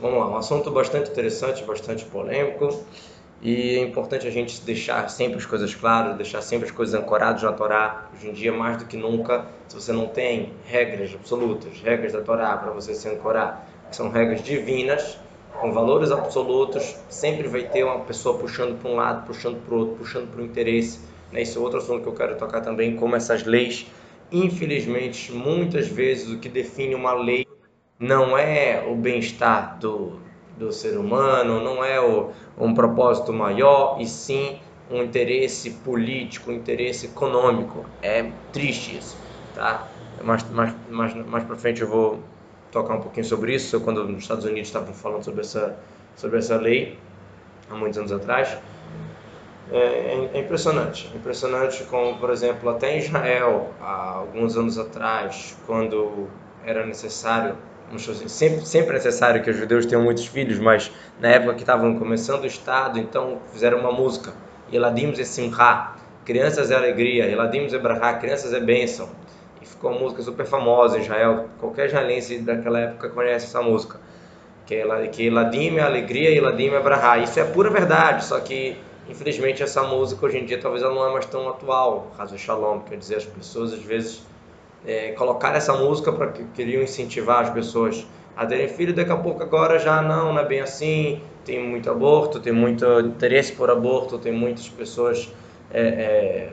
Vamos lá, um assunto bastante interessante, bastante polêmico. E é importante a gente deixar sempre as coisas claras, deixar sempre as coisas ancoradas na Torá. Hoje em dia, mais do que nunca, se você não tem regras absolutas, regras da Torá para você se ancorar, que são regras divinas, com valores absolutos, sempre vai ter uma pessoa puxando para um lado, puxando para o outro, puxando para o interesse. Né? Esse é outro assunto que eu quero tocar também, como essas leis, infelizmente, muitas vezes o que define uma lei não é o bem-estar do, do ser humano, não é o, um propósito maior, e sim um interesse político, um interesse econômico. É triste isso, tá? Mais, mais, mais, mais para frente eu vou tocar um pouquinho sobre isso, quando nos Estados Unidos estavam falando sobre essa, sobre essa lei, há muitos anos atrás. É, é, impressionante, impressionante como, por exemplo, até em Israel, há alguns anos atrás, quando era necessário sempre, sempre é necessário que os judeus tenham muitos filhos, mas na época que estavam começando o Estado, então fizeram uma música, Eladim e Simcha, crianças é alegria, Eladim e Brahá, crianças é bênção. E ficou uma música super famosa em Israel, qualquer israelense daquela época conhece essa música. Que Eladim é alegria e Eladim é Brahá. Isso é pura verdade, só que infelizmente essa música hoje em dia talvez ela não é mais tão atual, caso Shalom, quer dizer, as pessoas às vezes é, colocar essa música para que queriam incentivar as pessoas a terem filho, daqui a pouco agora já não, não é bem assim, tem muito aborto, tem muito interesse por aborto, tem muitas pessoas é, é,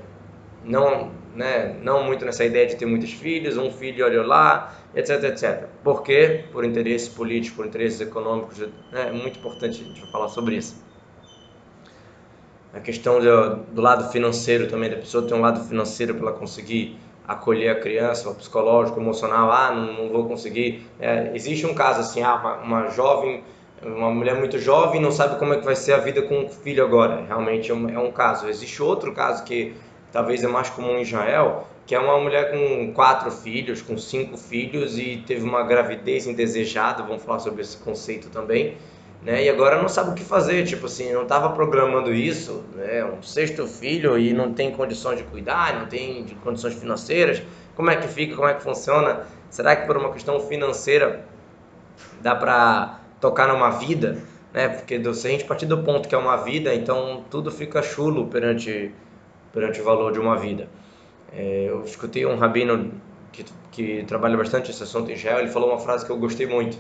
não, né, não muito nessa ideia de ter muitos filhos, um filho olha lá, etc, etc. Por quê? Por interesses políticos, por interesses econômicos, né, é muito importante a gente falar sobre isso. A questão do, do lado financeiro também, da pessoa ter um lado financeiro para ela conseguir acolher a criança, o psicológico, emocional, ah, não, não vou conseguir. É, existe um caso assim, ah, uma, uma, jovem, uma mulher muito jovem não sabe como é que vai ser a vida com o filho agora. Realmente é um, é um caso. Existe outro caso que talvez é mais comum em Israel, que é uma mulher com quatro filhos, com cinco filhos e teve uma gravidez indesejada, vamos falar sobre esse conceito também, né? E agora não sabe o que fazer, tipo assim, não estava programando isso, né? Um sexto filho e não tem condições de cuidar, não tem condições financeiras. Como é que fica? Como é que funciona? Será que por uma questão financeira dá para tocar numa vida, né? Porque se a gente partir do ponto que é uma vida, então tudo fica chulo perante perante o valor de uma vida. É, eu escutei um rabino que, que trabalha bastante esse assunto em Israel, ele falou uma frase que eu gostei muito.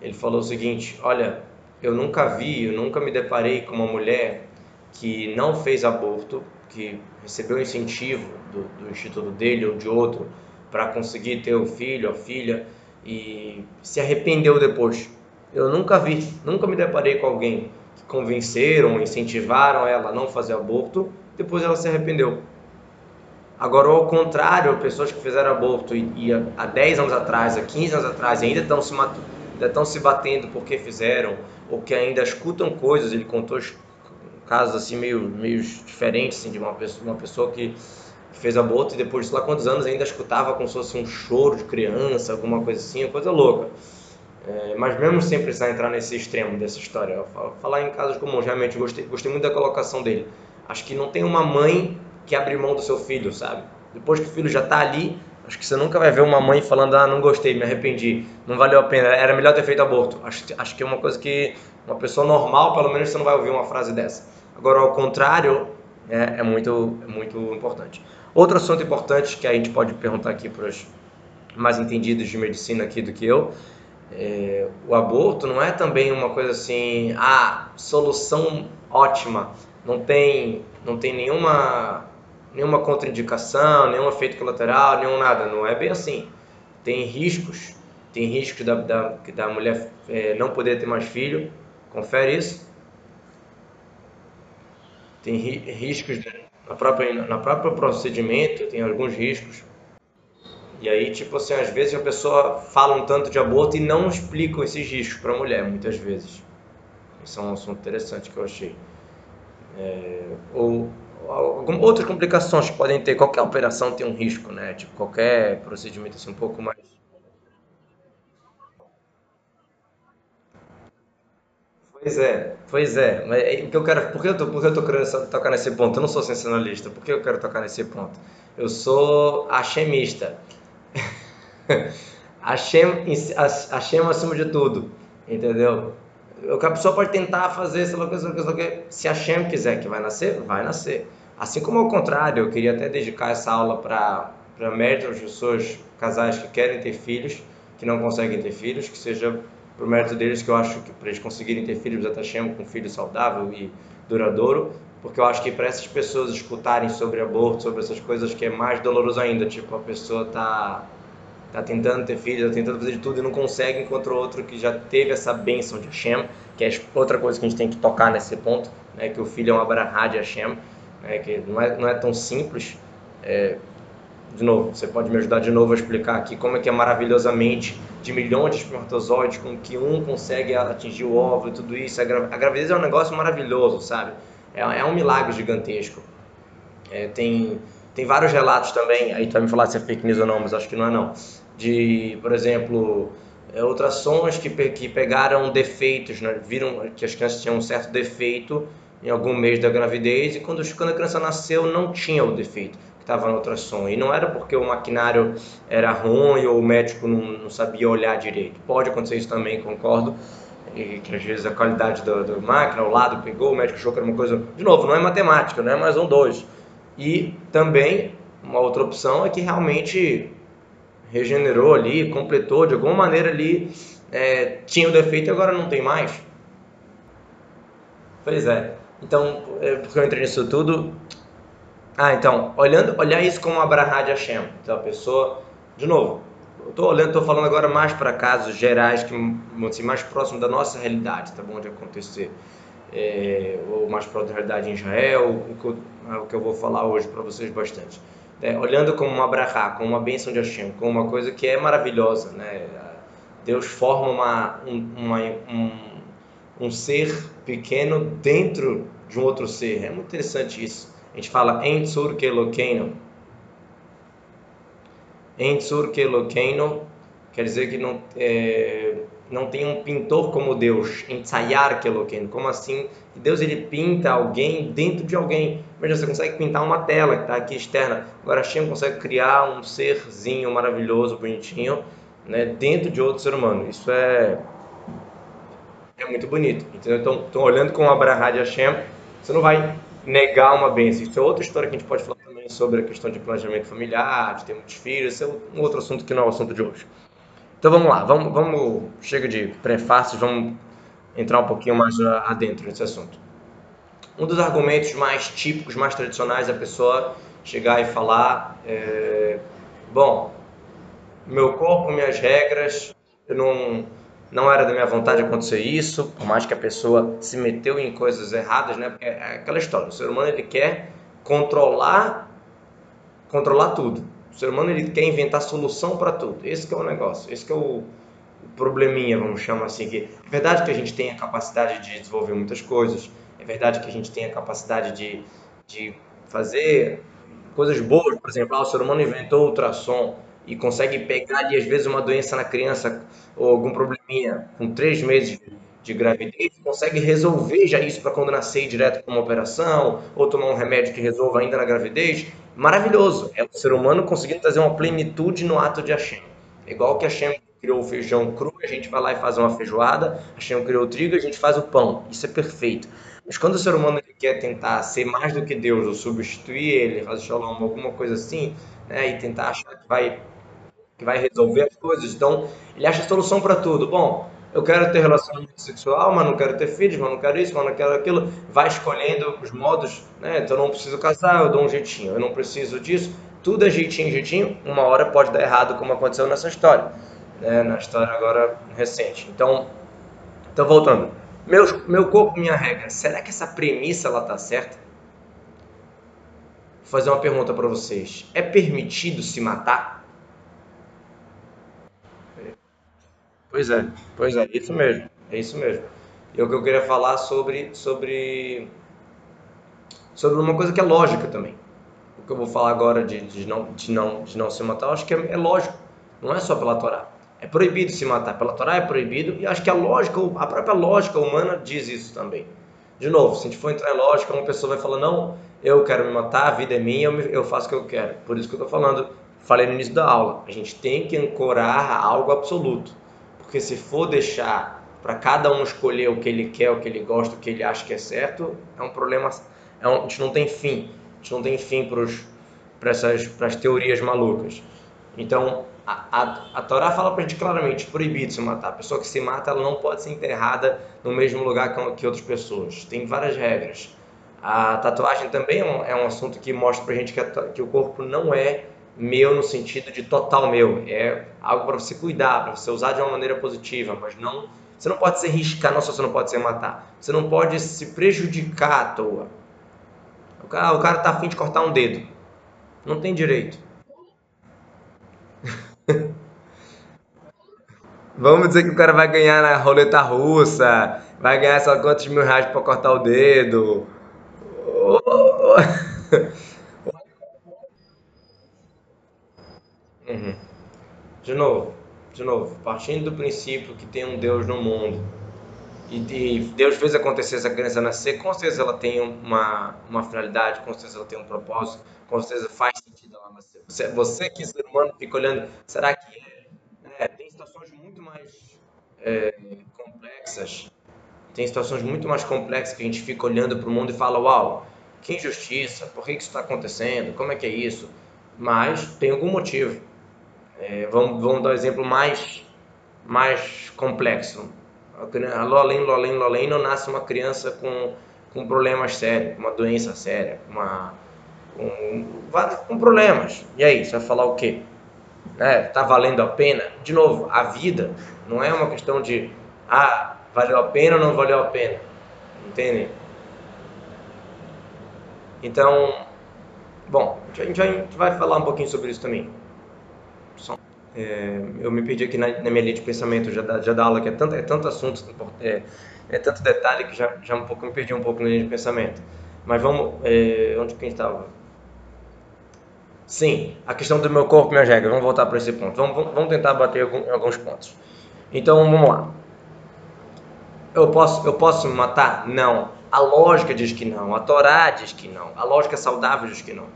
Ele falou o seguinte: Olha, eu nunca vi, eu nunca me deparei com uma mulher que não fez aborto, que recebeu incentivo do, do instituto dele ou de outro para conseguir ter o filho, a filha e se arrependeu depois. Eu nunca vi, nunca me deparei com alguém que convenceram, incentivaram ela a não fazer aborto, depois ela se arrependeu. Agora, ao contrário, pessoas que fizeram aborto e, e há 10 anos atrás, há 15 anos atrás, ainda estão se, ainda estão se batendo porque fizeram, ou que ainda escutam coisas. Ele contou casos assim meio, meio diferentes assim, de uma pessoa, uma pessoa que fez aborto e depois de lá quantos anos ainda escutava como se fosse um choro de criança, alguma coisa assim, coisa louca. É, mas mesmo sem precisar entrar nesse extremo dessa história, falar em casos comuns, realmente gostei, gostei muito da colocação dele. Acho que não tem uma mãe que abre mão do seu filho, sabe? Depois que o filho já está ali, Acho que você nunca vai ver uma mãe falando, ah, não gostei, me arrependi, não valeu a pena, era melhor ter feito aborto. Acho, acho que é uma coisa que uma pessoa normal, pelo menos, você não vai ouvir uma frase dessa. Agora, ao contrário, é, é muito, é muito importante. Outro assunto importante que a gente pode perguntar aqui para os mais entendidos de medicina aqui do que eu, é, o aborto não é também uma coisa assim, ah, solução ótima, não tem, não tem nenhuma nenhuma contraindicação, nenhum efeito colateral, nenhum nada. Não é bem assim. Tem riscos, tem riscos da, da, da mulher é, não poder ter mais filho. Confere isso. Tem ri, riscos na própria, na própria procedimento, tem alguns riscos. E aí, tipo assim, às vezes a pessoa fala um tanto de aborto e não explicam esses riscos para a mulher, muitas vezes. Isso é um assunto interessante que eu achei. É, ou outras complicações que podem ter. Qualquer operação tem um risco, né? Tipo, qualquer procedimento assim um pouco mais. Pois é, pois é. Mas é, o que eu quero, por que eu tô, por que eu tô querendo tocar nesse ponto? Eu não sou sensacionalista. Por que eu quero tocar nesse ponto? Eu sou achemista. Achem, achem acima de tudo. Entendeu? A pessoa pode tentar fazer, sei lá, sei lá, sei lá, se a Shem quiser que vai nascer, vai nascer. Assim como ao contrário, eu queria até dedicar essa aula para mérito das pessoas, casais que querem ter filhos, que não conseguem ter filhos, que seja por mérito deles que eu acho que para eles conseguirem ter filhos, até chamo com um filho saudável e duradouro, porque eu acho que para essas pessoas escutarem sobre aborto, sobre essas coisas que é mais doloroso ainda, tipo a pessoa tá tá tentando ter filhos, tá tentando fazer de tudo e não consegue, enquanto outro que já teve essa bênção de Hashem, que é outra coisa que a gente tem que tocar nesse ponto, né, que o filho é uma brahá de Hashem, né, que não é, não é tão simples. É, de novo, você pode me ajudar de novo a explicar aqui como é que é maravilhosamente de milhões de espermatozoides com que um consegue atingir o óvulo e tudo isso. A, a gravidez é um negócio maravilhoso, sabe? É, é um milagre gigantesco. É, tem, tem vários relatos também, aí tu vai me falar se é fake news ou não, mas acho que não é não. De, por exemplo, é, ultrassons que, que pegaram defeitos, né? viram que as crianças tinham um certo defeito em algum mês da gravidez e quando, quando a criança nasceu não tinha o defeito que estava no ultrassom. E não era porque o maquinário era ruim ou o médico não, não sabia olhar direito. Pode acontecer isso também, concordo. E que às vezes a qualidade da, máquina, o lado pegou, o médico achou que era uma coisa. De novo, não é matemática, não é mais um dois. E também, uma outra opção é que realmente regenerou ali, completou de alguma maneira ali, é, tinha o defeito e agora não tem mais. Pois é. Então, é, porque eu entrei nisso tudo. Ah, então, olhando, olhar isso como uma brahá de Hashem. Então, a pessoa, de novo, eu tô olhando, tô falando agora mais para casos gerais que assim, mais próximo da nossa realidade, tá bom de acontecer, é, ou mais próximo da realidade em Israel, o que eu, é o que eu vou falar hoje para vocês bastante. É, olhando como uma brahá, como uma bênção de Hashem, como uma coisa que é maravilhosa, né? Deus forma uma, uma um, um ser pequeno dentro de um outro ser. É muito interessante isso. A gente fala Enzur Kelokeino. Enzur Kelokeino quer dizer que não, é, não tem um pintor como Deus. Ensaiar Kelokeino. Como assim? Deus ele pinta alguém dentro de alguém. Mas você consegue pintar uma tela que está aqui externa. Agora Hashem consegue criar um serzinho maravilhoso, bonitinho, né, dentro de outro ser humano. Isso é é muito bonito. Entendeu? Então, estão olhando com o Abraham de Hashem, você não vai negar uma bênção. Isso é outra história que a gente pode falar também sobre a questão de planejamento familiar, de ter muitos filhos. Isso é um outro assunto que não é o assunto de hoje. Então vamos lá, vamos, vamos chega de prefácios, vamos entrar um pouquinho mais adentro nesse assunto. Um dos argumentos mais típicos, mais tradicionais, é a pessoa chegar e falar: é, bom, meu corpo, minhas regras, não não era da minha vontade acontecer isso, por mais que a pessoa se meteu em coisas erradas, né? Porque é aquela história, o ser humano ele quer controlar controlar tudo. O ser humano ele quer inventar solução para tudo. Esse é o negócio, esse é o, probleminha, vamos chamar assim, que é verdade que a gente tem a capacidade de desenvolver muitas coisas, é verdade que a gente tem a capacidade de, de fazer coisas boas, por exemplo, ah, o ser humano inventou o ultrassom, e consegue pegar ali, às vezes, uma doença na criança ou algum probleminha com três meses de gravidez, consegue resolver já isso para quando nascer ir direto para uma operação ou tomar um remédio que resolva ainda na gravidez. Maravilhoso. É o ser humano conseguindo trazer uma plenitude no ato de Hashem. É igual que Hashem criou o feijão cru, a gente vai lá e faz uma feijoada, Hashem criou o trigo, a gente faz o pão. Isso é perfeito. Mas quando o ser humano quer tentar ser mais do que Deus ou substituir ele, fazer shalom, alguma coisa assim, né, e tentar achar que vai que vai resolver as coisas. Então, ele acha solução para tudo. Bom, eu quero ter relacionamento sexual, mas não quero ter filhos, mas não quero isso, mas não quero aquilo. Vai escolhendo os modos, né? Então, eu não preciso casar, eu dou um jeitinho. Eu não preciso disso. Tudo é jeitinho, jeitinho. Uma hora pode dar errado, como aconteceu nessa história, né? na história agora recente. Então, então voltando. Meu, meu corpo, minha regra. Será que essa premissa ela tá certa? Vou fazer uma pergunta para vocês. É permitido se matar? Pois é, pois é, isso mesmo, é isso mesmo. E o que eu queria falar sobre, sobre, sobre uma coisa que é lógica também. O que eu vou falar agora de, de, não, de, não, de não se matar, eu acho que é, é lógico. Não é só pela Torá. É proibido se matar. Pela Torá é proibido e acho que a lógica, a própria lógica humana diz isso também. De novo, se a gente for entrar em lógica, uma pessoa vai falar, não, eu quero me matar, a vida é minha, eu, eu faço o que eu quero. Por isso que eu estou falando, falei no início da aula, a gente tem que ancorar algo absoluto. Porque se for deixar para cada um escolher o que ele quer, o que ele gosta, o que ele acha que é certo, é um problema. É um, a gente não tem fim. A gente não tem fim para essas as teorias malucas. Então, a, a, a Torá fala para a gente claramente, proibido se matar. A pessoa que se mata, ela não pode ser enterrada no mesmo lugar que, que outras pessoas. Tem várias regras. A tatuagem também é um, é um assunto que mostra para a gente que, a, que o corpo não é meu no sentido de total meu. É algo para você cuidar, para você usar de uma maneira positiva, mas não. Você não pode se riscar, não só você não pode se matar. Você não pode se prejudicar à toa. O cara, o cara tá afim de cortar um dedo. Não tem direito. Vamos dizer que o cara vai ganhar na roleta russa, vai ganhar só quantos mil reais para cortar o dedo. Uhum. De novo, de novo, partindo do princípio que tem um Deus no mundo e, e Deus fez acontecer essa criança nascer, com certeza ela tem uma, uma finalidade, com certeza ela tem um propósito, com certeza faz sentido ela nascer. Você, você que ser humano fica olhando, será que é? é tem situações muito mais é, complexas, tem situações muito mais complexas que a gente fica olhando para o mundo e fala, uau, que injustiça, por que isso está acontecendo, como é que é isso? Mas tem algum motivo. É, vamos, vamos dar um exemplo mais, mais complexo. Lolém, lolém, lolém, não nasce uma criança com, com problemas sérios, uma doença séria, uma, com, com problemas. E aí, você vai falar o quê? É, tá valendo a pena? De novo, a vida não é uma questão de ah, valeu a pena ou não valeu a pena. Entende? Então, bom, a a gente vai falar um pouquinho sobre isso também. É, eu me perdi aqui na, na, minha linha de pensamento já da, já aula, que é tanto, é tanto assunto, é, é tanto detalhe que já, já um pouco me perdi um pouco na linha de pensamento. Mas vamos, é, onde que a gente estava? Sim, a questão do meu corpo, minhas regras. Vamos voltar para esse ponto. Vamos, vamos tentar bater algum, alguns pontos. Então, vamos lá. Eu posso, eu posso me matar? Não. A lógica diz que não. A Torá diz que não. A lógica saudável diz que não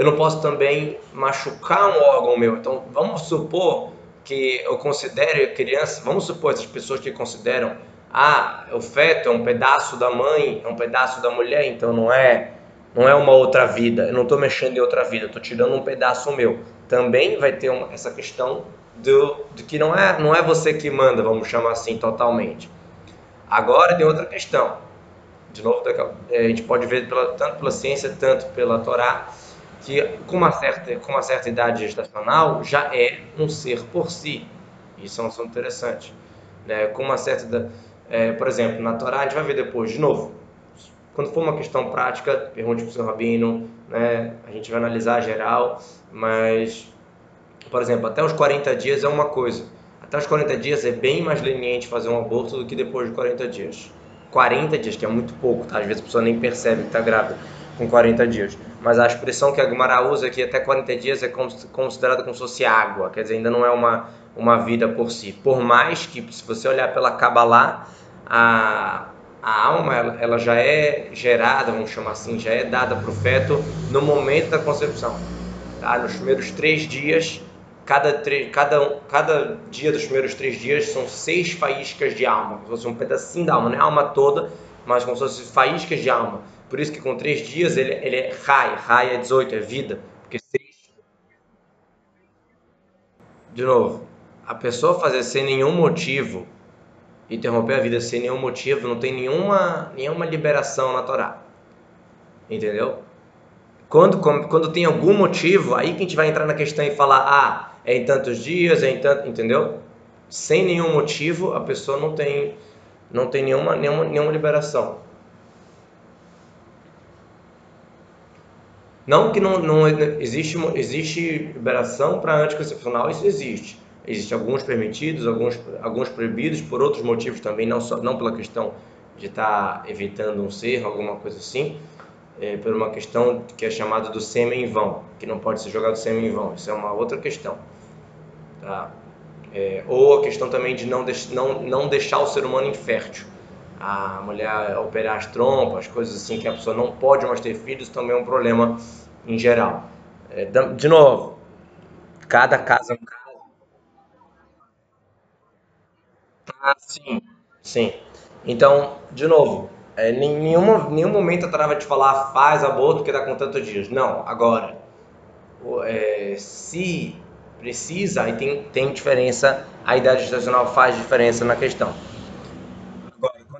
eu não posso também machucar um órgão meu. Então, vamos supor que eu considere a criança, vamos supor essas pessoas que consideram, ah, o feto é um pedaço da mãe, é um pedaço da mulher, então não é não é uma outra vida, eu não estou mexendo em outra vida, estou tirando um pedaço meu. Também vai ter uma, essa questão do, que não é, não é você que manda, vamos chamar assim, totalmente. Agora tem outra questão. De novo, a gente pode ver pela, tanto pela ciência, tanto pela Torá, que com uma certa, com uma certa idade gestacional já é um ser por si. Isso é um assunto interessante. Né? Com uma certa, é, por exemplo, na Torá, a gente vai ver depois, de novo, quando for uma questão prática, pergunte para o seu rabino, né? a gente vai analisar geral, mas, por exemplo, até os 40 dias é uma coisa. Até os 40 dias é bem mais leniente fazer um aborto do que depois de 40 dias. 40 dias, que é muito pouco, tá? às vezes a pessoa nem percebe que está grávida com 40 dias. Mas a expressão que a Gemara usa aqui até 40 dias é considerada como se fosse água, quer dizer, ainda não é uma, uma vida por si. Por mais que, se você olhar pela Kabbalah, a, a alma ela, ela já é gerada, vamos chamar assim, já é dada para o feto no momento da concepção. Tá? Nos primeiros três dias, cada, cada, cada dia dos primeiros três dias são seis faíscas de alma, como se fosse um pedacinho da alma, não é a alma toda, mas como se fosse faíscas de alma. Por isso que com três dias ele, ele é Rai. Rai é 18, é vida. Porque seis... De novo, a pessoa fazer sem nenhum motivo, interromper a vida sem nenhum motivo, não tem nenhuma, nenhuma liberação na Torá. Entendeu? Quando, quando tem algum motivo, aí que a gente vai entrar na questão e falar, ah, é em tantos dias, é em tanto, entendeu? Sem nenhum motivo, a pessoa não tem, não tem nenhuma, nenhuma, nenhuma liberação. Não que não, não existe, existe liberação para anticoncepcional, isso existe. Existem alguns permitidos, alguns, alguns proibidos, por outros motivos também, não, só, não pela questão de estar tá evitando um ser, alguma coisa assim, é, por uma questão que é chamada do sêmen em vão, que não pode ser jogado sêmen em vão. Isso é uma outra questão. Tá? É, ou a questão também de não, não, não deixar o ser humano infértil. A mulher operar as trompas, coisas assim, que a pessoa não pode mais ter filhos, também é um problema em geral. É, de novo, cada caso é um caso. Ah, sim, Sim. Então, de novo, é, nenhuma, nenhum momento a Torá vai te falar faz aborto que dá com tantos dias. Não, agora, é, se precisa, aí tem, tem diferença, a idade gestacional faz diferença na questão.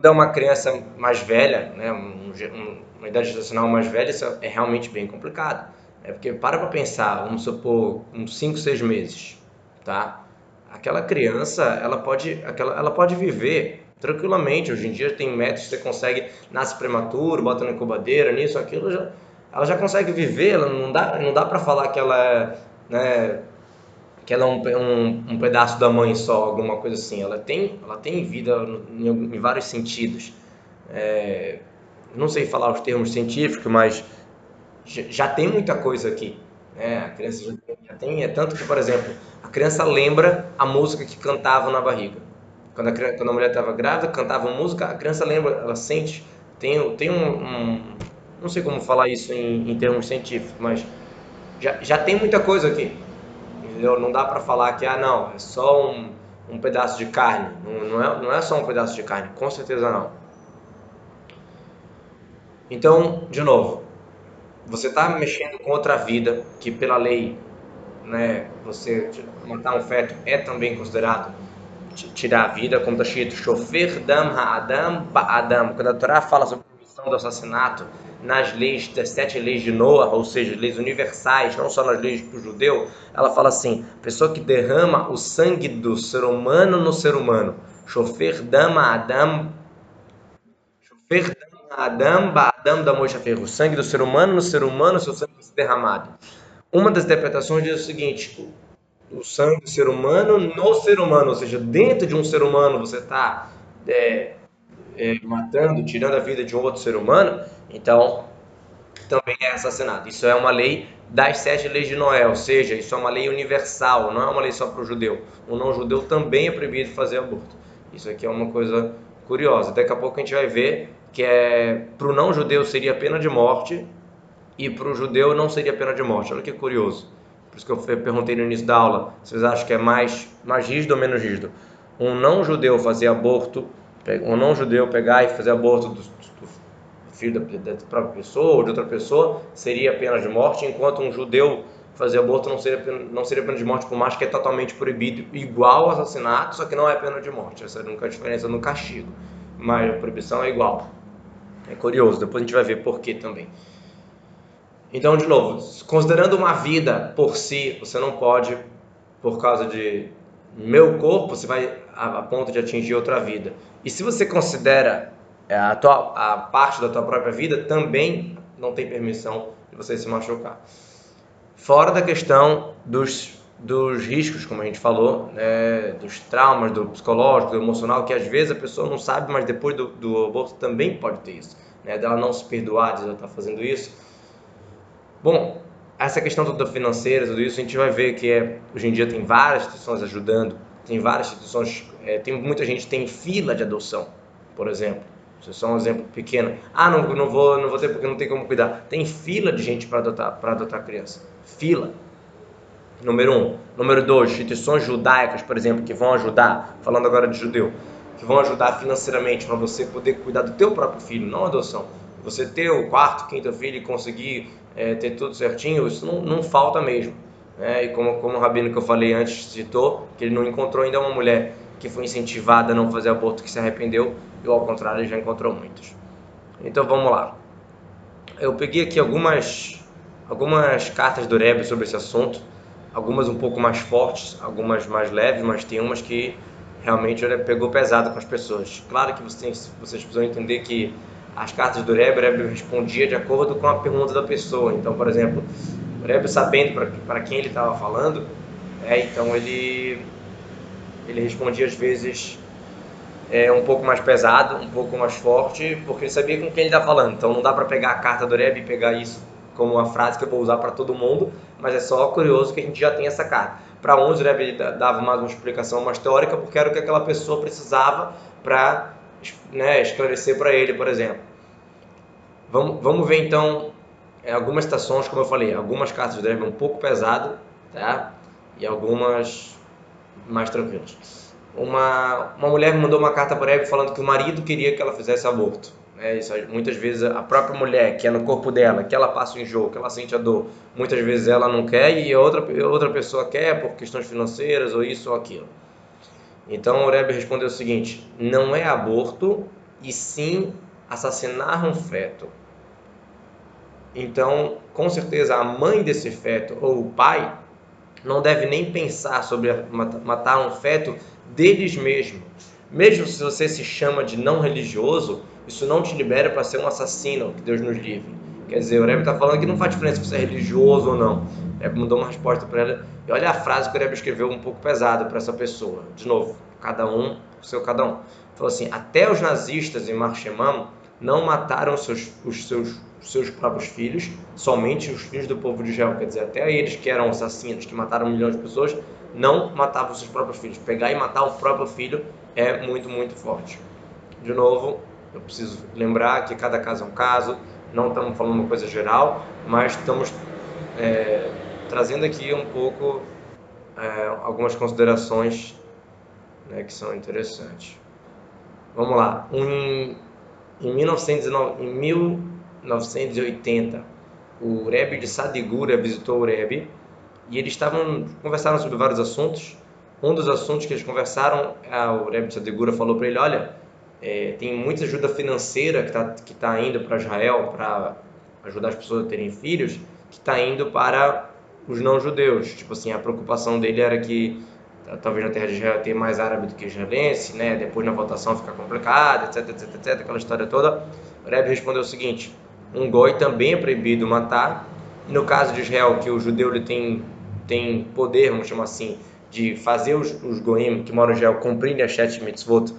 Quando é uma criança mais velha, né, um, um, uma idade gestacional mais velha, isso é realmente bem complicado. É porque para para pensar, vamos supor, uns 5, 6 meses, tá? Aquela criança, ela pode, aquela, ela pode viver tranquilamente. Hoje em dia tem métodos que você consegue, nasce prematuro, bota na incubadeira, nisso, aquilo, já, ela já consegue viver, ela não dá, não dá para falar que ela é, né, que ela é um, um, um, pedaço da mãe só, alguma coisa assim. Ela tem, ela tem vida em, em vários sentidos. É, não sei falar os termos científicos, mas já, tem muita coisa aqui. Né? A criança já tem, já tem, é tanto que, por exemplo, a criança lembra a música que cantava na barriga. Quando a, quando a mulher estava grávida, cantava música, a criança lembra, ela sente, tem, tem um, um não sei como falar isso em, em termos científicos, mas já, já tem muita coisa aqui. Entendeu? Não dá para falar que, ah, não, é só um, um pedaço de carne. Não, não, é, não é só um pedaço de carne, com certeza não. Então, de novo, você está mexendo com outra vida que pela lei, né, você matar um feto é também considerado tirar a vida, como está escrito, chofer dam ha'adam ba'adam. Quando a Torá fala sobre do assassinato nas leis, das sete leis de Noah, ou seja, leis universais, não só nas leis do judeu, ela fala assim, pessoa que derrama o sangue do ser humano no ser humano, chofer dam ha'adam, chofer dam Adam, Adam da Moisha Ferro, sangue do ser humano no ser humano, seu sangue vai ser derramado. Uma das interpretações diz o seguinte: o sangue do ser humano no ser humano, ou seja, dentro de um ser humano você está é, é, matando, tirando a vida de um outro ser humano, então também é assassinado. Isso é uma lei das sete leis de Noé, ou seja, isso é uma lei universal, não é uma lei só para o judeu. O não judeu também é proibido fazer aborto. Isso aqui é uma coisa curiosa. Daqui a pouco a gente vai ver que é para o não judeu seria pena de morte e para o judeu não seria pena de morte. Olha que curioso. Por isso que eu perguntei no início da aula, vocês acham que é mais, mais rígido ou menos rígido? Um não judeu fazer aborto, um não judeu pegar e fazer aborto do, do filho da, da, própria pessoa ou de outra pessoa seria pena de morte, enquanto um judeu fazer aborto não seria, não seria pena de morte, por mais que é totalmente proibido, igual assassinato, só que não é pena de morte. Essa é a única diferença no castigo. Mas a proibição é igual. É curioso, depois a gente vai ver por que também. Então, de novo, considerando uma vida por si, você não pode, por causa de meu corpo, você vai a, a ponto de atingir outra vida. E se você considera é, a, tua, a parte da tua própria vida, também não tem permissão de você se machucar. Fora da questão dos dos riscos, como a gente falou, né, dos traumas, do psicológico, do emocional, que às vezes a pessoa não sabe, mas depois do, do aborto também pode ter isso, né, dela não se perdoar de ela estar fazendo isso. Bom, essa questão toda financeira, tudo isso, a gente vai ver que é, hoje em dia tem várias instituições ajudando, tem várias instituições, é, tem muita gente tem fila de adoção, por exemplo. Isso é só um exemplo pequeno. Ah, não, não vou, não vou ter porque não tem como cuidar. Tem fila de gente para adotar, para adotar criança. Fila. Número um. Número dois, instituições judaicas, por exemplo, que vão ajudar, falando agora de judeu, que vão ajudar financeiramente para você poder cuidar do teu próprio filho, não adoção. Você ter o quarto, quinto filho e conseguir é, ter tudo certinho, isso não, não falta mesmo. Né? E como, como o rabino que eu falei antes citou, que ele não encontrou ainda uma mulher que foi incentivada a não fazer aborto que se arrependeu, e ao contrário, ele já encontrou muitos. Então vamos lá. Eu peguei aqui algumas, algumas cartas do Rebbe sobre esse assunto algumas um pouco mais fortes, algumas mais leves, mas tem umas que realmente pegou pesado com as pessoas. Claro que vocês, vocês precisam entender que as cartas do Rebbe, o Rebbe respondia de acordo com a pergunta da pessoa. Então, por exemplo, o Rebbe sabendo para quem ele estava falando, é, então ele, ele respondia às vezes é, um pouco mais pesado, um pouco mais forte, porque ele sabia com quem ele está falando. Então não dá para pegar a carta do Rebbe e pegar isso como uma frase que eu vou usar para todo mundo, mas é só curioso que a gente já tem essa carta. Para uns, o Rebbe dava mais uma explicação mais teórica, porque era o que aquela pessoa precisava para né, esclarecer para ele, por exemplo. Vamos, vamos ver então é, algumas citações, como eu falei, algumas cartas do Rebbe um pouco pesado, tá? E algumas mais tranquilas. uma, uma mulher mandou uma carta para Rebbe falando que o marido queria que ela fizesse aborto. É, isso, muitas vezes a própria mulher, que é no corpo dela, que ela passa o enjoo, que ela sente a dor, muitas vezes ela não quer e outra, outra pessoa quer por questões financeiras ou isso ou aquilo. Então o Rebbe respondeu o seguinte: não é aborto e sim assassinar um feto. Então, com certeza, a mãe desse feto ou o pai não deve nem pensar sobre matar um feto deles mesmos. Mesmo se você se chama de não religioso, isso não te libera para ser um assassino, que Deus nos livre. Quer dizer, o Rebbe está falando que não faz diferença se você é religioso ou não. O Rebbe mandou uma resposta para ela. E olha a frase que o Rebbe escreveu um pouco pesada para essa pessoa. De novo, cada um, o seu cada um. Falou assim, até os nazistas em Marchemam não mataram seus, os seus, seus próprios filhos, somente os filhos do povo de Israel. Quer dizer, até eles que eram assassinos, que mataram milhões de pessoas, não matavam seus próprios filhos. Pegar e matar o próprio filho é muito, muito forte. De novo, eu preciso lembrar que cada caso é um caso, não estamos falando uma coisa geral, mas estamos é, trazendo aqui um pouco é, algumas considerações né, que são interessantes. Vamos lá. Um, em, 1909, em 1980, o Rebbe de Sadigura visitou o Rebbe e eles estavam conversaram sobre vários assuntos. Um dos assuntos que eles conversaram, o Rebbe de Sadigura falou para ele, olha, é, tem muita ajuda financeira que está que tá indo para Israel para ajudar as pessoas a terem filhos, que está indo para os não-judeus. Tipo assim, a preocupação dele era que talvez na terra de Israel tenha mais árabe do que israelense, né? Depois na votação fica complicado, etc, etc, etc, aquela história toda. O Rebbe respondeu o seguinte: um goi também é proibido matar. E no caso de Israel, que o judeu ele tem tem poder, vamos chamar assim, de fazer os, os goim que moram em Israel cumprirem as sete mitzvot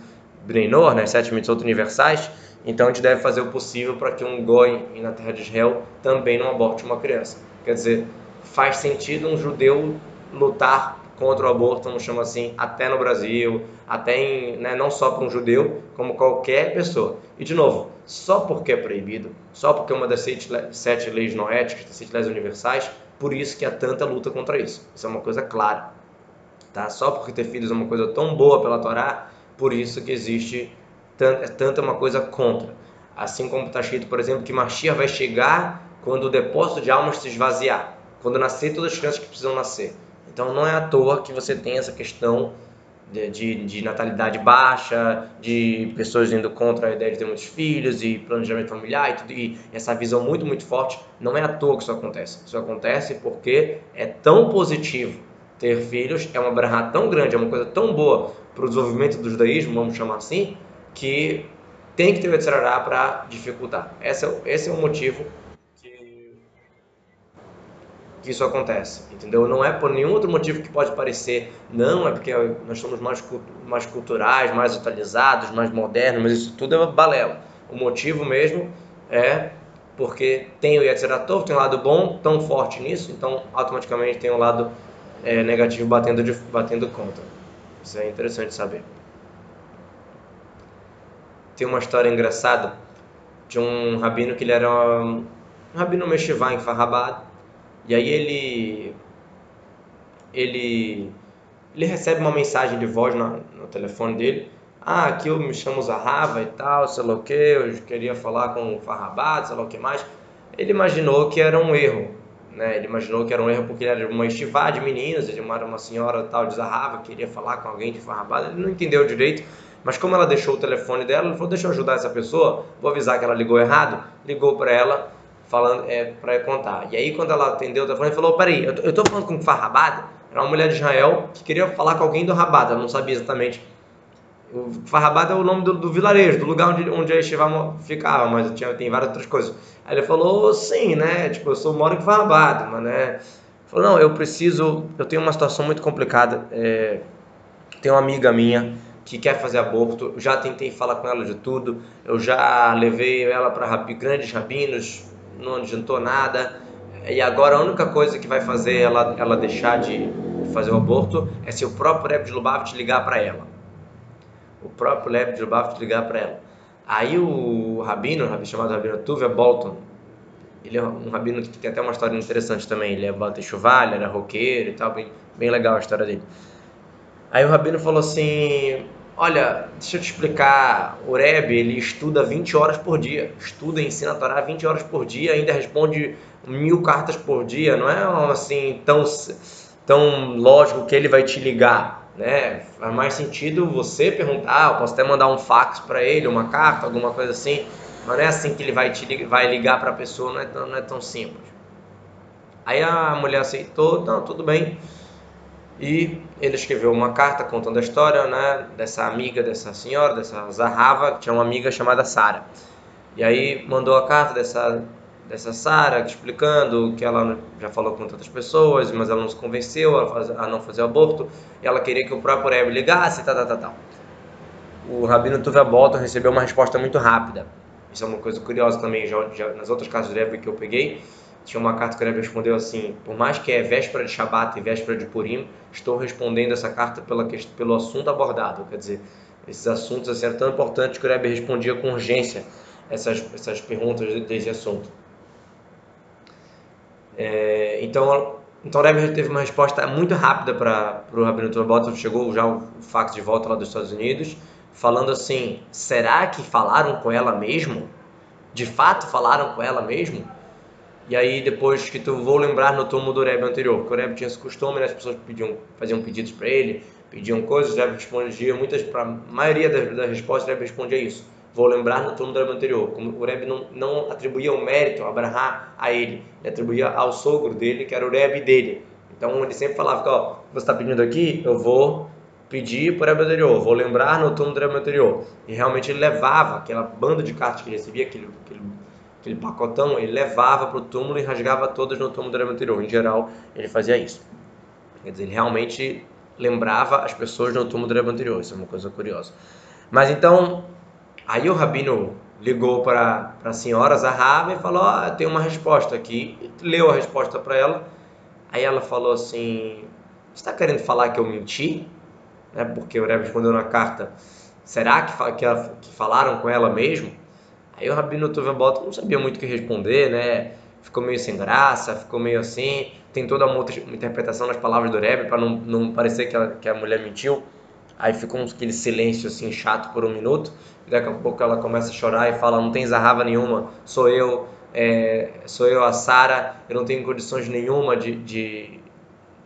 Brenor, né, sete mitzvot universais, então a gente deve fazer o possível para que um goi na terra de Israel também não aborte uma criança. Quer dizer, faz sentido um judeu lutar contra o aborto, vamos chamar assim, até no Brasil, até em, né, não só para um judeu, como qualquer pessoa. E de novo, só porque é proibido, só porque é uma das sete, sete leis noéticas, das sete leis universais, por isso que há tanta luta contra isso. Isso é uma coisa clara. Tá? Só porque ter filhos é uma coisa tão boa pela Torá, por isso que existe é tanta uma coisa contra. Assim como está escrito, por exemplo, que Mashiach vai chegar quando o depósito de almas se esvaziar, quando nascer todas as crianças que precisam nascer. Então não é à toa que você tem essa questão de, de, de, natalidade baixa, de pessoas indo contra a ideia de ter muitos filhos e planejamento familiar e, tudo, e essa visão muito, muito forte. Não é à toa que isso acontece. Isso acontece porque é tão positivo ter filhos, é uma barra tão grande, é uma coisa tão boa para o desenvolvimento do judaísmo, vamos chamar assim, que tem que ter o Yetzirará para dificultar. Esse é, esse é o motivo que isso acontece, entendeu? Não é por nenhum outro motivo que pode parecer, não, é porque nós somos mais, mais culturais, mais atualizados, mais modernos, mas isso tudo é balela. O motivo mesmo é porque tem o Yetzeratov, tem um lado bom, tão forte nisso, então automaticamente tem um lado é, negativo batendo, de, batendo contra. Isso é interessante saber. Tem uma história engraçada de um rabino que ele era um, um rabino meshivá em Farrabad. E aí ele ele ele recebe uma mensagem de voz no, no telefone dele. Ah, aqui eu me chamo Zahava e tal, sei lá o que, eu queria falar com o Farrabad, sei lá o que mais. Ele imaginou que era um erro né? Ele imaginou que era um erro porque era uma estivá de meninas, ele era uma senhora tal de Zarrava, queria falar com alguém de Farrabada, ele não entendeu direito, mas como ela deixou o telefone dela, ele falou, deixa eu ajudar essa pessoa, vou avisar que ela ligou errado, ligou para ela, falando é, para contar. E aí quando ela atendeu o telefone, ele falou, peraí, eu, eu tô falando com Farrabada? Era uma mulher de Israel que queria falar com alguém do Rabada, ela não sabia exatamente o Farrabada é o nome do, do, vilarejo, do lugar onde, onde a Yeshiva ficava, mas tinha, tem várias outras coisas. Aí ele falou, sim, né? Tipo, eu sou moro em Farrabada, mas né? Falou, não, eu preciso, eu tenho uma situação muito complicada. É, tem uma amiga minha que quer fazer aborto, já tentei falar com ela de tudo, eu já levei ela para grandes rabinos, não adiantou nada. E agora a única coisa que vai fazer ela, ela deixar de fazer o aborto é se o próprio Rebbe de Lubavitch ligar para ela o próprio Lev de Lubavitch ligar para ela. Aí o rabino, rabino chamado Rabino Tuvia Bolton, ele é um rabino que tem até uma história interessante também. Ele é Baltechuvá, ele era roqueiro e tal, bem, bem legal a história dele. Aí o Rabino falou assim, olha, deixa eu te explicar, o Rebbe, ele estuda 20 horas por dia, estuda e ensina a Torá 20 horas por dia, ainda responde mil cartas por dia, não é assim tão, tão lógico que ele vai te ligar, né? Faz mais sentido você perguntar, eu posso até mandar um fax para ele, uma carta, alguma coisa assim, mas não é assim que ele vai te vai ligar para a pessoa, não é, tão, não é tão simples. Aí a mulher aceitou, não, tudo bem. E ele escreveu uma carta contando a história né, dessa amiga, dessa senhora, dessa Zahava, que tinha uma amiga chamada Sara. E aí mandou a carta dessa, dessa Sara explicando que ela já falou com tantas pessoas, mas ela não se convenceu a, não fazer aborto. E ela queria que o próprio Rebbe ligasse, tal, tal, tal, tal. O Rabino Tuvia Bolton recebeu uma resposta muito rápida. Isso é uma coisa curiosa também, já, já nas outras casas de Rebbe que eu peguei tinha uma carta que Rebbe respondeu assim: por mais que é véspera de Shabat e véspera de Purim, estou respondendo essa carta pela, pelo assunto abordado. Quer dizer, esses assuntos assim, eram tão importantes que o Rebbe respondia com urgência essas, essas perguntas desse assunto. É, então, então o Rebbe teve uma resposta muito rápida para o Rabino Turbota, chegou já o fax de volta lá dos Estados Unidos, falando assim: será que falaram com ela mesmo? De fato falaram com ela mesmo? E aí depois que tu vou lembrar no túmulo do Rebbe anterior, porque o Rebbe tinha esse costume, né? as pessoas pediam, faziam pedidos para ele, pediam coisas, o Rebbe respondia muitas, para a maioria das, das respostas o Rebbe respondia isso. Vou lembrar no túmulo do Rebbe anterior. Como o Rebbe não, não atribuía o mérito, Abraham, a ele, ele atribuía ao sogro dele, que era o Rebbe dele. Então ele sempre falava, ó, você está pedindo aqui, eu vou pedir para o Rebbe anterior, vou lembrar no túmulo do Rebbe anterior. E realmente ele levava aquela banda de cartas que ele recebia, aquele, aquele aquele pacotão, ele levava para o túmulo e rasgava todas no túmulo do Rebbe anterior. Em geral, ele fazia isso. Quer dizer, ele realmente lembrava as pessoas no túmulo do Rebbe anterior. Isso é uma coisa curiosa. Mas então, aí o Rabino ligou para a senhora Zahava e falou: Ó, oh, tem uma resposta aqui. leu a resposta para ela. Aí ela falou assim: está querendo falar que eu menti? É porque o Rebbe respondeu na carta: Será que, que, que falaram com ela mesmo? Aí o Rabino Tuvelbot não sabia muito o que responder, né? Ficou meio sem graça, ficou meio assim, tentou dar uma outra interpretação nas palavras do Rebbe para não, não parecer que, que a mulher mentiu. Aí ficou aquele silêncio assim chato por um minuto. Daqui a pouco ela começa a chorar e fala: "Não tem zarrava nenhuma, sou eu, é, sou eu a Sara, eu não tenho condições nenhuma de, de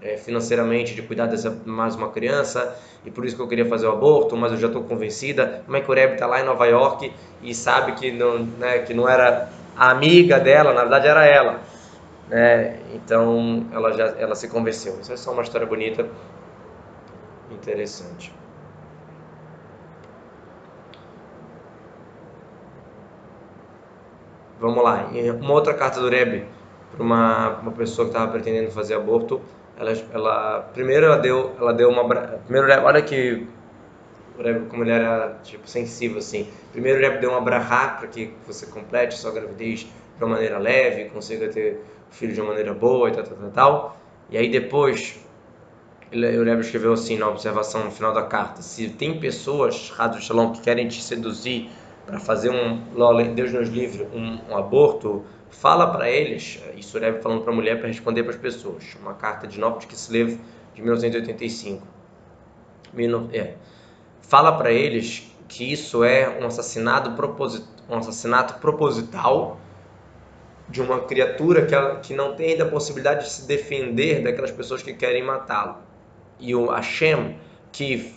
é, financeiramente de cuidar dessa mais uma criança e por isso que eu queria fazer o aborto, mas eu já estou convencida. Como é que o Rebbe está lá em Nova York e sabe que não, né, que não era a amiga dela, na verdade era ela. Né? Então ela já ela se convenceu. Isso é só uma história bonita, interessante. Vamos lá. Uma outra carta do Rebbe para uma, uma pessoa que estava pretendendo fazer aborto ela, ela primeiro ela deu, ela deu uma primeiro olha que como ele era tipo sensível assim. Primeiro ele deu uma brahá para que você complete sua gravidez de uma maneira leve, consiga ter filho de uma maneira boa e tal, tal, tal. tal. E aí depois o Rebbe escreveu assim na observação no final da carta: se tem pessoas, Rado Shalom, que querem te seduzir para fazer um, Deus nos livre, um, um aborto, fala para eles, isso Rebbe falando para a mulher para responder para as pessoas, uma carta de de Kislev de 1985. É. Fala para eles que isso é um assassinato, um assassinato proposital de uma criatura que, ela, que não tem ainda a possibilidade de se defender daquelas pessoas que querem matá-lo. E o Hashem, que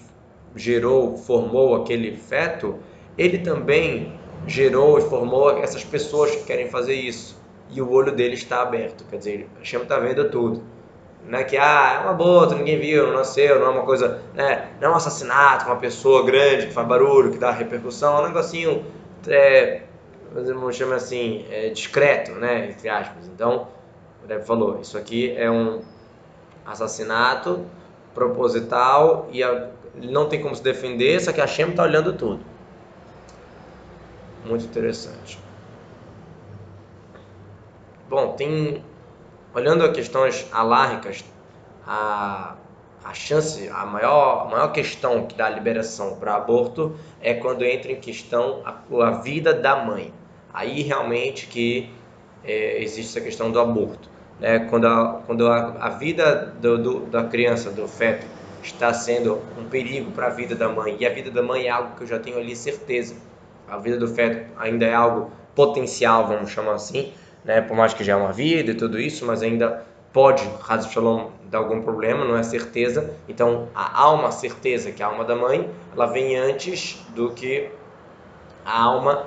gerou, formou aquele feto, ele também gerou e formou essas pessoas que querem fazer isso. E o olho dele está aberto, quer dizer, Hashem está vendo tudo. Não é que, ah, é uma bota, ninguém viu, não nasceu, não é uma coisa, né, não é um assassinato, uma pessoa grande que faz barulho, que dá repercussão, é um negocinho, é, vamos chamar assim, é, discreto, né, entre aspas. Então, o Rebbe falou, isso aqui é um assassinato proposital e a, não tem como se defender, só que a Hashem está olhando tudo muito interessante. Bom, tem olhando a questões alárricas, a, a chance, a maior, a maior questão que dá liberação para aborto é quando entra em questão a, a vida da mãe. Aí realmente que é, existe essa questão do aborto. Né? Quando, a, quando a, a vida do, do, da criança, do feto, está sendo um perigo para a vida da mãe e a vida da mãe é algo que eu já tenho ali certeza. A vida do feto ainda é algo potencial, vamos chamar assim, né? Por mais que já é uma vida e tudo isso, mas ainda pode, Hazrat Shalom, dar algum problema, não é certeza. Então, a alma certeza, que é a alma da mãe, ela vem antes do que a alma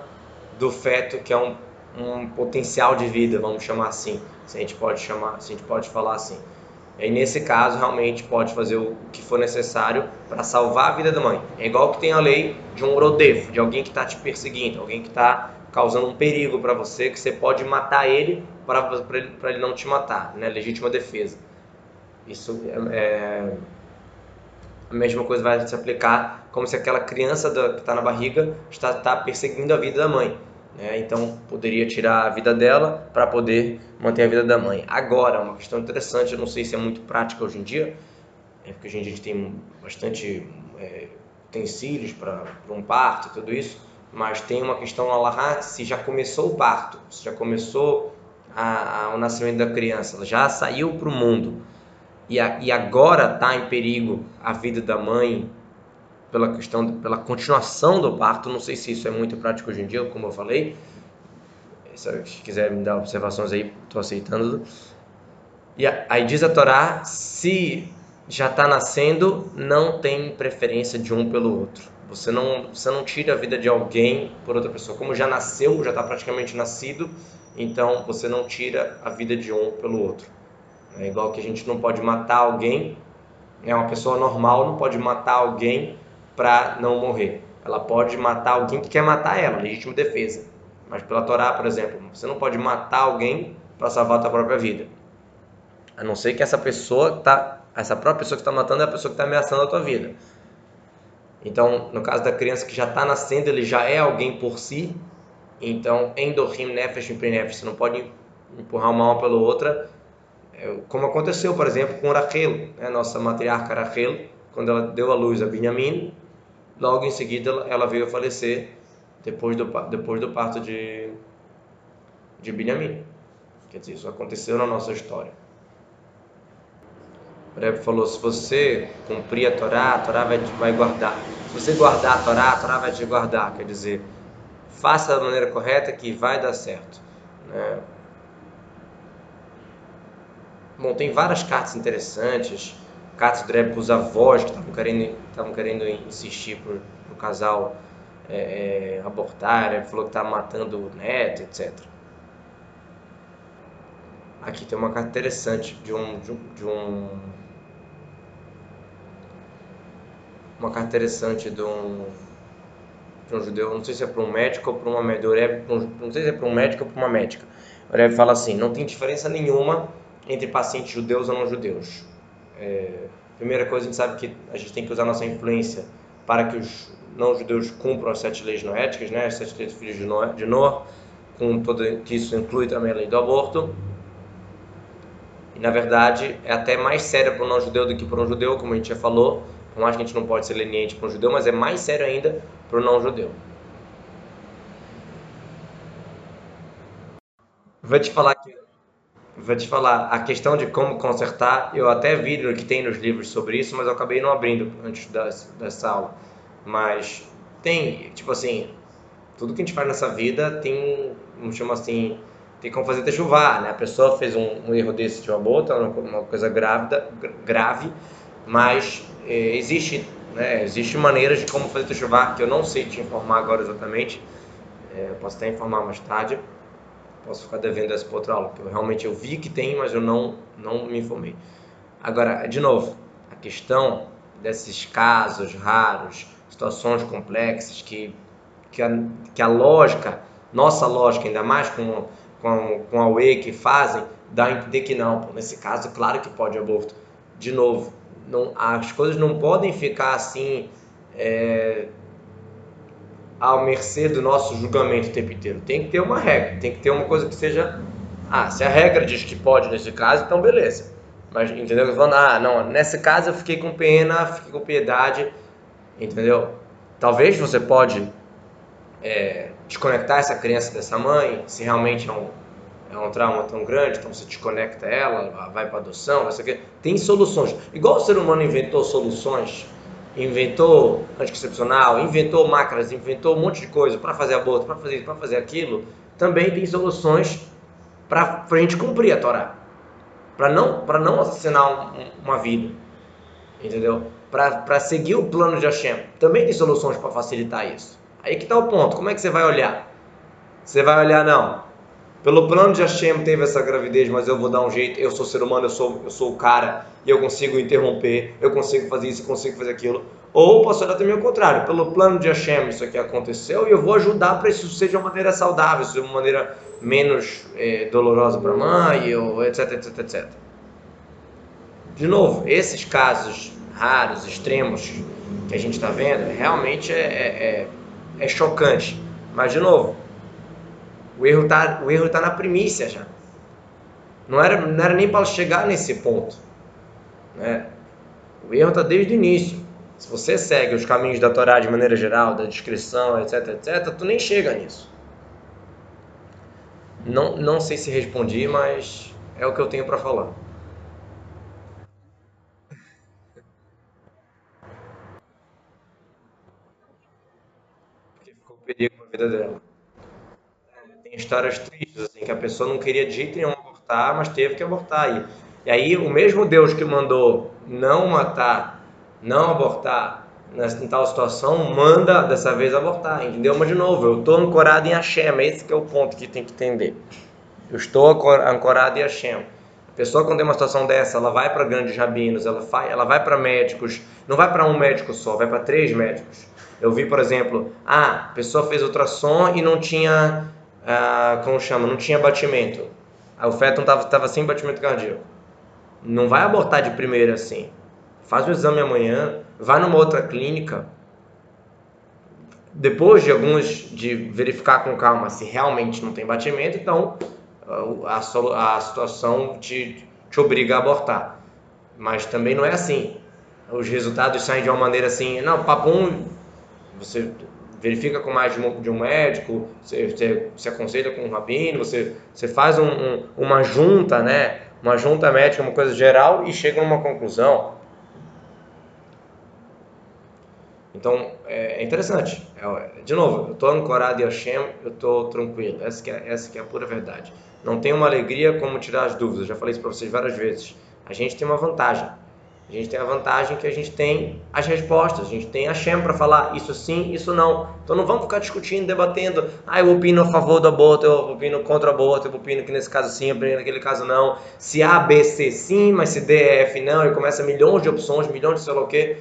do feto, que é um, um potencial de vida, vamos chamar assim, se a gente pode chamar, se a gente pode falar assim. E nesse caso, realmente pode fazer o que for necessário para salvar a vida da mãe. É igual que tem a lei de um rodefo, de alguém que está te perseguindo, alguém que está causando um perigo para você, que você pode matar ele para ele, ele não te matar, né? Legítima defesa. Isso é, é, a mesma coisa vai se aplicar como se aquela criança da, que está na barriga está, está perseguindo a vida da mãe. Né? Então poderia tirar a vida dela para poder manter a vida da mãe. Agora, uma questão interessante, eu não sei se é muito prática hoje em dia, é porque hoje em dia a gente tem bastante é, utensílios para um parto e tudo isso, mas tem uma questão lá se já começou o parto, se já começou a, a, o nascimento da criança, ela já saiu para o mundo e, a, e agora está em perigo a vida da mãe pela questão, pela continuação do parto. Não sei se isso é muito prático hoje em dia, como eu falei. Se quiser me dar observações aí, estou aceitando. E aí diz a Torá: se já está nascendo, não tem preferência de um pelo outro. Você não, você não tira a vida de alguém por outra pessoa. Como já nasceu, já está praticamente nascido, então você não tira a vida de um pelo outro. É igual que a gente não pode matar alguém, é uma pessoa normal não pode matar alguém para não morrer. Ela pode matar alguém que quer matar ela, legítima defesa. Mas pela Torá, por exemplo, você não pode matar alguém para salvar a sua própria vida. A não ser que essa pessoa tá, essa própria pessoa que está matando é a pessoa que está ameaçando a tua vida. Então, no caso da criança que já está nascendo, ele já é alguém por si. Então, endorim nefesh nefesh, você não pode empurrar uma alma pela outra é, como aconteceu, por exemplo, com Rachel, né? nossa matriarca Rachel, quando ela deu à luz a Benjamim, logo em seguida ela veio a falecer depois do, depois do parto de, de Benjamim. Quer dizer, isso aconteceu na nossa história. O Rebbe falou, se você cumprir a Torá, a Torá vai, vai guardar. Se você guardar a Torá, a Torá vai te guardar. Quer dizer, faça da maneira correta que vai dar certo. Né? Bom, tem várias cartas interessantes, do Rebbe para os avós que estavam querendo, estavam querendo insistir para o casal é, é, abortar, falou que estava matando o neto, etc. Aqui tem uma carta interessante de um, de um, de um uma carta interessante de um, de um judeu, não sei se é para um médico ou para uma médica, não sei se é para um médico ou para uma médica. O Rebbe fala assim, não tem diferença nenhuma entre pacientes judeus ou não judeus. É, primeira coisa, a gente sabe que a gente tem que usar nossa influência para que os não judeus cumpram as sete leis noéticas, né, as sete leis filhos de Noé, de Noé com todo, que isso inclui também a lei do aborto. E na verdade é até mais sério para um não judeu do que para um judeu, como a gente já falou. Por mais que a gente não pode ser leniente para um judeu, mas é mais sério ainda para o não judeu. Vou te falar que vou te falar, a questão de como consertar, eu até vi que tem nos livros sobre isso, mas eu acabei não abrindo antes dessa, dessa aula. Mas tem, tipo assim, tudo que a gente faz nessa vida tem, vamos chamar assim, tem como fazer chuvar, né? A pessoa fez um, um erro desse de uma bota, uma, uma coisa grávida, grave, mas é, existe, né? Existe maneiras de como fazer chuvar que eu não sei te informar agora exatamente. É, posso até informar mais tarde posso ficar devendo essa outra aula, porque eu realmente eu vi que tem, mas eu não, não me informei. Agora, de novo, a questão desses casos raros, situações complexas, que, que, a, que a lógica, nossa lógica, ainda mais com, com, com a UE que fazem, dá a entender que não. Nesse caso, claro que pode aborto. De novo, não, as coisas não podem ficar assim. É, à mercê do nosso julgamento o tempo inteiro. Tem que ter uma regra, tem que ter uma coisa que seja. Ah, se a regra diz que pode nesse caso, então beleza. Mas, entendeu? Falando, ah, não, nesse caso eu fiquei com pena, fiquei com piedade, entendeu? Talvez você pode é, desconectar essa criança dessa mãe, se realmente é um, é um trauma tão grande, então você desconecta ela, vai para adoção, vai ser Tem soluções. Igual o ser humano inventou soluções, inventou anticoncepcional, inventou máquinas, inventou um monte de coisa para fazer aborto, para fazer isso, para fazer aquilo, também tem soluções para a gente cumprir a Torá. Para não, não assassinar um, uma vida. Entendeu? Para seguir o plano de Hashem. Também tem soluções para facilitar isso. Aí que está o ponto. Como é que você vai olhar? Você vai olhar, não. Pelo plano de Hashem teve essa gravidez, mas eu vou dar um jeito. Eu sou ser humano, eu sou, eu sou o cara e eu consigo interromper, eu consigo fazer isso, eu consigo fazer aquilo. Ou posso olhar também o contrário. Pelo plano de Hashem, isso aqui aconteceu e eu vou ajudar para isso seja uma maneira saudável, seja uma maneira menos é, dolorosa para a mãe, etc, etc, etc. De novo, esses casos raros, extremos que a gente está vendo, realmente é, é, é, é chocante. Mas, de novo, o erro está o erro tá na primícia já. Não era, não era nem para chegar nesse ponto. Né? O erro está desde o início. Se você segue os caminhos da Torá de maneira geral, da descrição, etc, etc, tu nem chega nisso. Não, não sei se respondi, mas é o que eu tenho para falar. Porque ficou perigo na vida dela. Tem histórias tristes, assim, que a pessoa não queria de jeito nenhum abortar, mas teve que abortar. E, e aí, o mesmo Deus que mandou não matar, não abortar em tal situação, manda dessa vez abortar, entendeu? Mas de novo, eu estou ancorado em Hashem, esse que é o ponto que tem que entender. Eu estou ancorado em Hashem. A pessoa quando tem uma situação dessa, ela vai para grandes rabinos, ela vai, ela vai para médicos, não vai para um médico só, vai para três médicos. Eu vi, por exemplo, ah, a pessoa fez ultrassom e não tinha ah, como chama, não tinha batimento. O feto estava tava sem batimento cardíaco. Não vai abortar de primeira assim. Faz o exame amanhã, vai numa outra clínica. Depois de alguns de verificar com calma se realmente não tem batimento, então a, a situação te, te obriga a abortar. Mas também não é assim. Os resultados saem de uma maneira assim, não, papum, você verifica com mais de um, de um médico, você, você, se aconselha com um rabino, você, você faz um, um, uma junta, né? Uma junta médica, uma coisa geral e chega a uma conclusão. Então, é, é interessante. É, de novo, eu estou ancorado em Hashem, eu estou tranquilo. Essa que, é, essa que é a pura verdade. Não tem uma alegria como tirar as dúvidas. já falei isso para vocês várias vezes. A gente tem uma vantagem. A gente tem a vantagem que a gente tem as respostas, a gente tem a Shem para falar isso sim, isso não. Então não vamos ficar discutindo, debatendo. Ah, eu opino a favor do aborto, eu opino contra o aborto, eu opino que nesse caso sim, eu opino naquele caso não. Se A, B, C sim, mas se D, E, F não, e começa milhões de opções, milhões de sei lá o quê.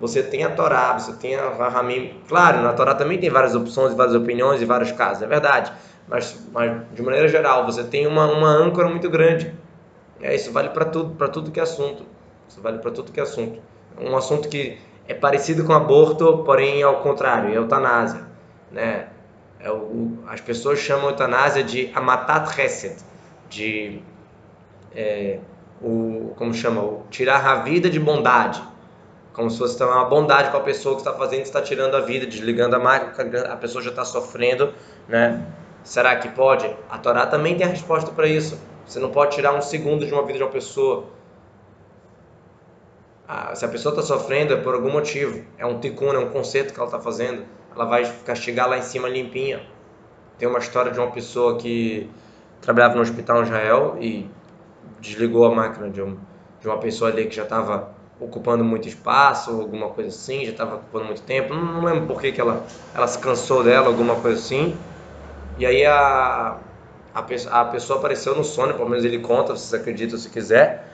Você tem a Torá, você tem a Ramim. Claro, na Torá também tem várias opções, várias opiniões e vários casos, é verdade. Mas, mas de maneira geral, você tem uma, uma âncora muito grande. É, isso vale para tudo, para tudo que é assunto. Isso vale para tudo que é assunto. Um assunto que é parecido com aborto, porém ao contrário, é eutanásia. Né? É o, as pessoas chamam eutanásia de amatat chesed, de é, o como chama, o tirar a vida de bondade, como se fosse uma bondade com a pessoa que está fazendo, está tirando a vida, desligando a máquina, a pessoa já está sofrendo, né? Será que pode? A Torá também tem a resposta para isso. Você não pode tirar um segundo de uma vida de uma pessoa se a pessoa está sofrendo é por algum motivo, é um tikkun, é um conceito que ela está fazendo, ela vai castigar lá em cima limpinha. Tem uma história de uma pessoa que trabalhava no hospital em Israel e desligou a máquina de, um, de uma pessoa ali que já estava ocupando muito espaço, alguma coisa assim, já estava ocupando muito tempo. Não, não, lembro por que, que ela, ela se cansou dela, alguma coisa assim. E aí a, a, a pessoa apareceu no sonho, pelo menos ele conta, se vocês acreditam se quiser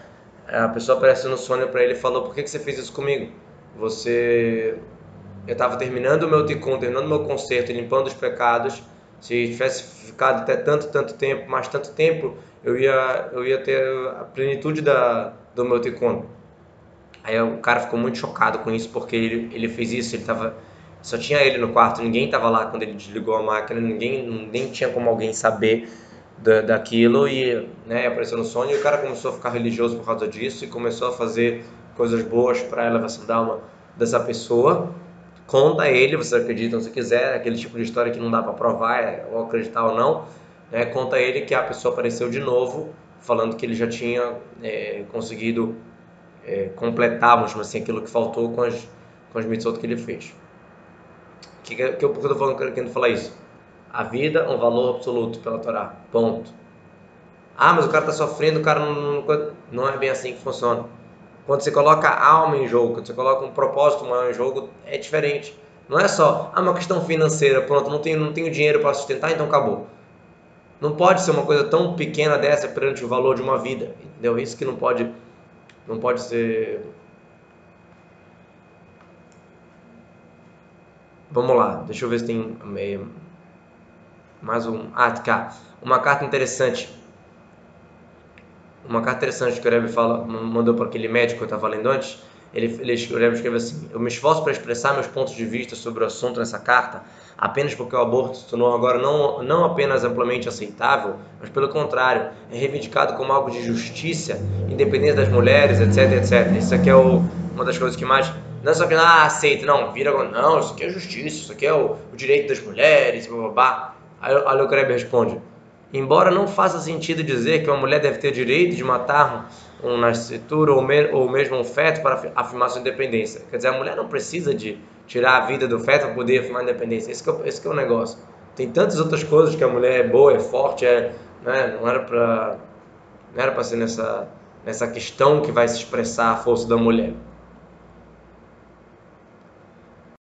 a pessoa aparece no sonho para ele e falou: Por que, que você fez isso comigo? Você. Eu estava terminando o meu tikkun, terminando o meu concerto, limpando os pecados. Se tivesse ficado até tanto, tanto tempo, mais tanto tempo, eu ia, eu ia ter a plenitude da, do meu tikkun. Aí o cara ficou muito chocado com isso, porque ele, ele fez isso, ele tava, só tinha ele no quarto, ninguém estava lá quando ele desligou a máquina, ninguém nem tinha como alguém saber da, daquilo e né, apareceu no sonho e o cara começou a ficar religioso por causa disso e começou a fazer coisas boas para a elevação da alma dessa pessoa. Conta ele, você acredita se quiser, aquele tipo de história que não dá para provar, é, ou acreditar ou não. Né? Conta ele que a pessoa apareceu de novo, falando que ele já tinha é, conseguido é, completar, vamos assim, aquilo que faltou com as, com as mitzvot que ele fez. Que, que, que eu estou querendo falar isso? A vida é um valor absoluto pela Torá. Ponto. Ah, mas o cara está sofrendo, o cara não, não, é bem assim que funciona. Quando você coloca alma em jogo, quando você coloca um propósito maior em jogo, é diferente. Não é só, ah, uma questão financeira, pronto, não tenho, não tenho dinheiro para sustentar, então acabou. Não pode ser uma coisa tão pequena dessa perante o valor de uma vida, entendeu? Isso que não pode, não pode ser. Vamos lá, deixa eu ver se tem eh, mais um. Ah, cá, uma carta interessante. Uma carta interessante que o Rebbe fala, mandou para aquele médico que eu estava lendo antes ele, ele escreve assim: Eu me esforço para expressar meus pontos de vista sobre o assunto nessa carta, apenas porque o aborto se tornou agora não, não apenas amplamente aceitável, mas pelo contrário, é reivindicado como algo de justiça, independência das mulheres, etc, etc. Isso aqui é o, uma das coisas que mais. Não é só que, ah, aceita, não, vira não, isso aqui é justiça, isso aqui é o, o direito das mulheres, blá blá blá. Aí, o Kreber responde: Embora não faça sentido dizer que uma mulher deve ter direito de matar um nascituro ou, me, ou mesmo um feto para afirmar sua independência. Quer dizer, a mulher não precisa de tirar a vida do feto para poder afirmar a independência. Esse, é, esse é o negócio. Tem tantas outras coisas que a mulher é boa, é forte, é, né? não era para não era para ser nessa nessa questão que vai se expressar a força da mulher.